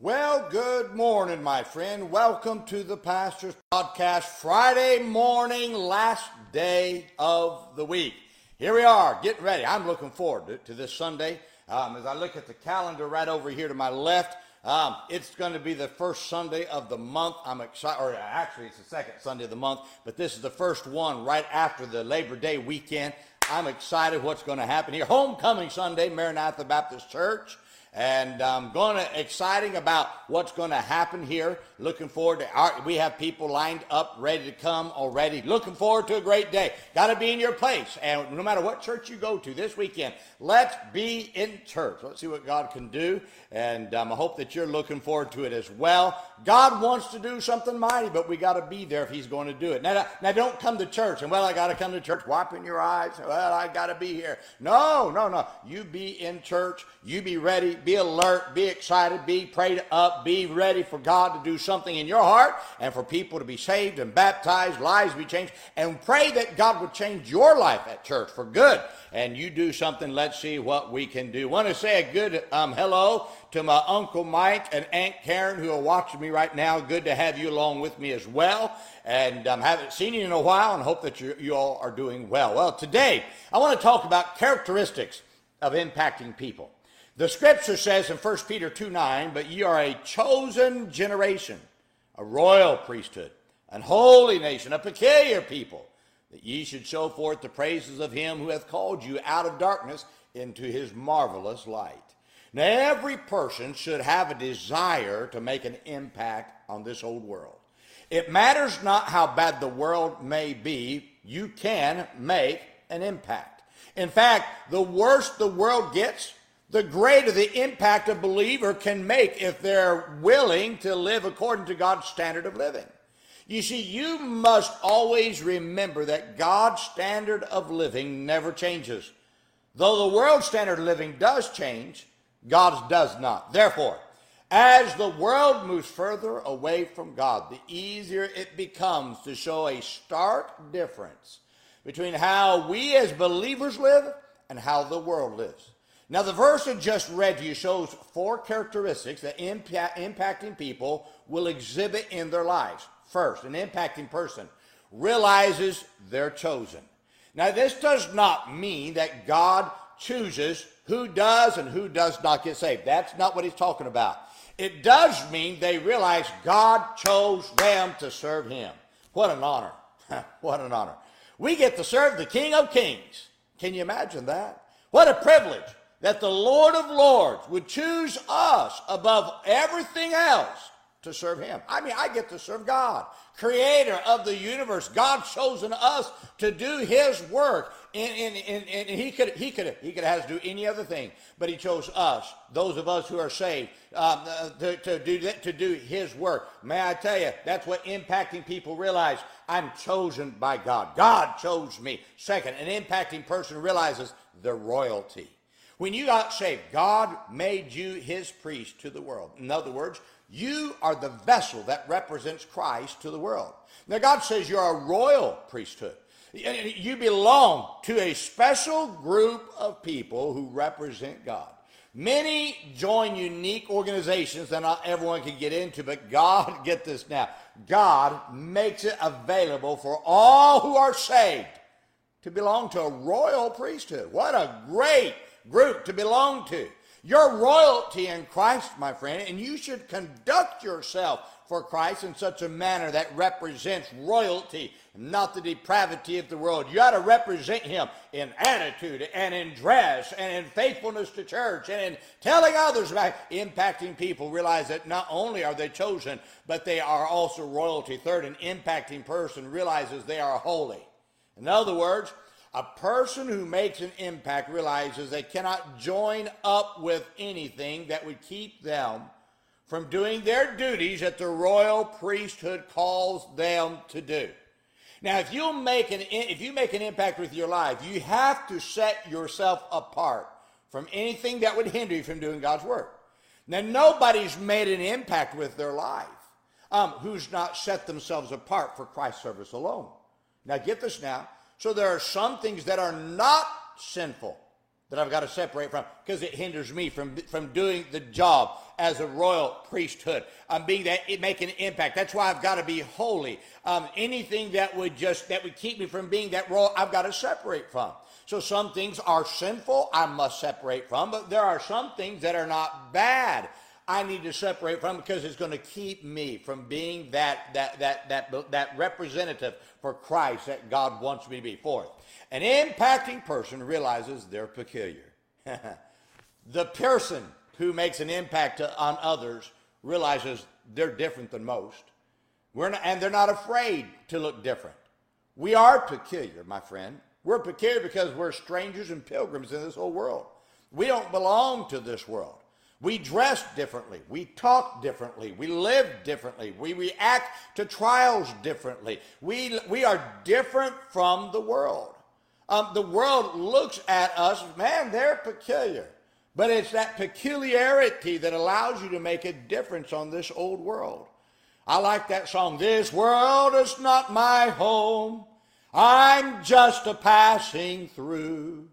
Well, good morning, my friend. Welcome to the Pastor's Podcast, Friday morning, last day of the week. Here we are, getting ready. I'm looking forward to, to this Sunday. Um, as I look at the calendar right over here to my left, um, it's going to be the first Sunday of the month. I'm excited, or actually, it's the second Sunday of the month, but this is the first one right after the Labor Day weekend. I'm excited what's going to happen here. Homecoming Sunday, Maranatha Baptist Church and um, going to exciting about what's going to happen here. Looking forward to our, we have people lined up ready to come already. Looking forward to a great day. Got to be in your place, and no matter what church you go to this weekend, let's be in church. Let's see what God can do, and um, I hope that you're looking forward to it as well. God wants to do something mighty, but we got to be there if He's going to do it. Now, now don't come to church and well, I got to come to church, wiping your eyes. Well, I got to be here. No, no, no. You be in church. You be ready be alert, be excited, be prayed up, be ready for God to do something in your heart and for people to be saved and baptized, lives be changed, and pray that God would change your life at church for good. And you do something, let's see what we can do. Want to say a good um, hello to my Uncle Mike and Aunt Karen who are watching me right now. Good to have you along with me as well. And um, haven't seen you in a while and hope that you, you all are doing well. Well, today I want to talk about characteristics of impacting people. The scripture says in 1 Peter 2 9, but ye are a chosen generation, a royal priesthood, an holy nation, a peculiar people, that ye should show forth the praises of him who hath called you out of darkness into his marvelous light. Now, every person should have a desire to make an impact on this old world. It matters not how bad the world may be, you can make an impact. In fact, the worse the world gets, the greater the impact a believer can make if they're willing to live according to God's standard of living. You see, you must always remember that God's standard of living never changes. Though the world's standard of living does change, God's does not. Therefore, as the world moves further away from God, the easier it becomes to show a stark difference between how we as believers live and how the world lives. Now, the verse I just read to you shows four characteristics that impact, impacting people will exhibit in their lives. First, an impacting person realizes they're chosen. Now, this does not mean that God chooses who does and who does not get saved. That's not what he's talking about. It does mean they realize God chose them to serve him. What an honor. what an honor. We get to serve the King of Kings. Can you imagine that? What a privilege that the Lord of Lords would choose us above everything else to serve Him. I mean, I get to serve God, creator of the universe. God's chosen us to do His work. And, and, and, and he could he could he could have to do any other thing, but he chose us, those of us who are saved, um, uh, to, to do that, to do His work. May I tell you, that's what impacting people realize. I'm chosen by God. God chose me. Second, an impacting person realizes the royalty. When you got saved, God made you his priest to the world. In other words, you are the vessel that represents Christ to the world. Now, God says you're a royal priesthood. You belong to a special group of people who represent God. Many join unique organizations that not everyone can get into, but God, get this now, God makes it available for all who are saved to belong to a royal priesthood. What a great group to belong to. You're royalty in Christ, my friend, and you should conduct yourself for Christ in such a manner that represents royalty, not the depravity of the world. You ought to represent Him in attitude and in dress and in faithfulness to church and in telling others about impacting people. Realize that not only are they chosen, but they are also royalty. Third, an impacting person realizes they are holy. In other words, a person who makes an impact realizes they cannot join up with anything that would keep them from doing their duties that the royal priesthood calls them to do. Now, if you make an if you make an impact with your life, you have to set yourself apart from anything that would hinder you from doing God's work. Now, nobody's made an impact with their life um, who's not set themselves apart for Christ's service alone. Now, get this now. So there are some things that are not sinful that I've got to separate from because it hinders me from, from doing the job as a royal priesthood. I'm being that making an impact. That's why I've got to be holy. Um, anything that would just that would keep me from being that royal, I've got to separate from. So some things are sinful, I must separate from, but there are some things that are not bad. I need to separate from because it's going to keep me from being that that that that that representative for Christ that God wants me to be. Fourth, an impacting person realizes they're peculiar. the person who makes an impact on others realizes they're different than most. We're not, and they're not afraid to look different. We are peculiar, my friend. We're peculiar because we're strangers and pilgrims in this whole world. We don't belong to this world. We dress differently. We talk differently. We live differently. We react to trials differently. We, we are different from the world. Um, the world looks at us, man, they're peculiar. But it's that peculiarity that allows you to make a difference on this old world. I like that song, This World is Not My Home. I'm just a passing through.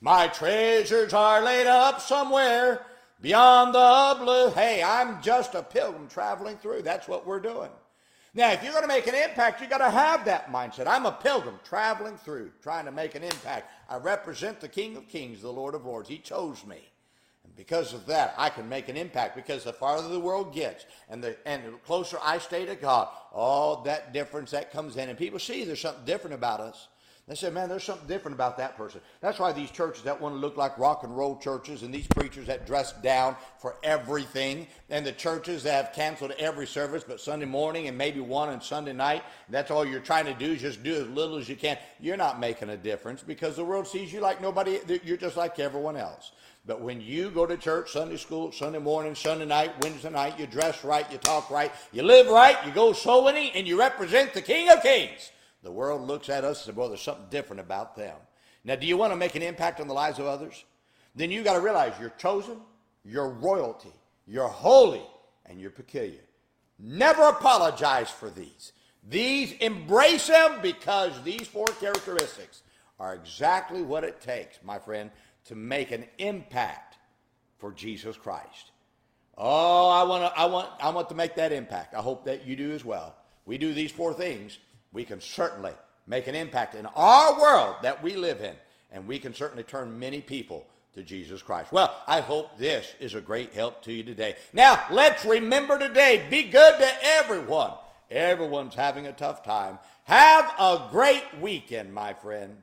My treasures are laid up somewhere beyond the blue. Hey, I'm just a pilgrim traveling through. That's what we're doing. Now, if you're going to make an impact, you got to have that mindset. I'm a pilgrim traveling through, trying to make an impact. I represent the King of Kings, the Lord of Lords. He chose me. And because of that, I can make an impact because the farther the world gets and the, and the closer I stay to God, all that difference that comes in. And people see there's something different about us. They said, man, there's something different about that person. That's why these churches that want to look like rock and roll churches and these preachers that dress down for everything and the churches that have canceled every service but Sunday morning and maybe one on Sunday night, that's all you're trying to do is just do as little as you can. You're not making a difference because the world sees you like nobody, you're just like everyone else. But when you go to church, Sunday school, Sunday morning, Sunday night, Wednesday night, you dress right, you talk right, you live right, you go soul winning, and you represent the King of Kings. The world looks at us and says, well, there's something different about them. Now, do you want to make an impact on the lives of others? Then you got to realize you're chosen, you're royalty, you're holy, and you're peculiar. Never apologize for these. These, embrace them because these four characteristics are exactly what it takes, my friend, to make an impact for Jesus Christ. Oh, I want to, I want, I want to make that impact. I hope that you do as well. We do these four things we can certainly make an impact in our world that we live in, and we can certainly turn many people to Jesus Christ. Well, I hope this is a great help to you today. Now, let's remember today be good to everyone. Everyone's having a tough time. Have a great weekend, my friend.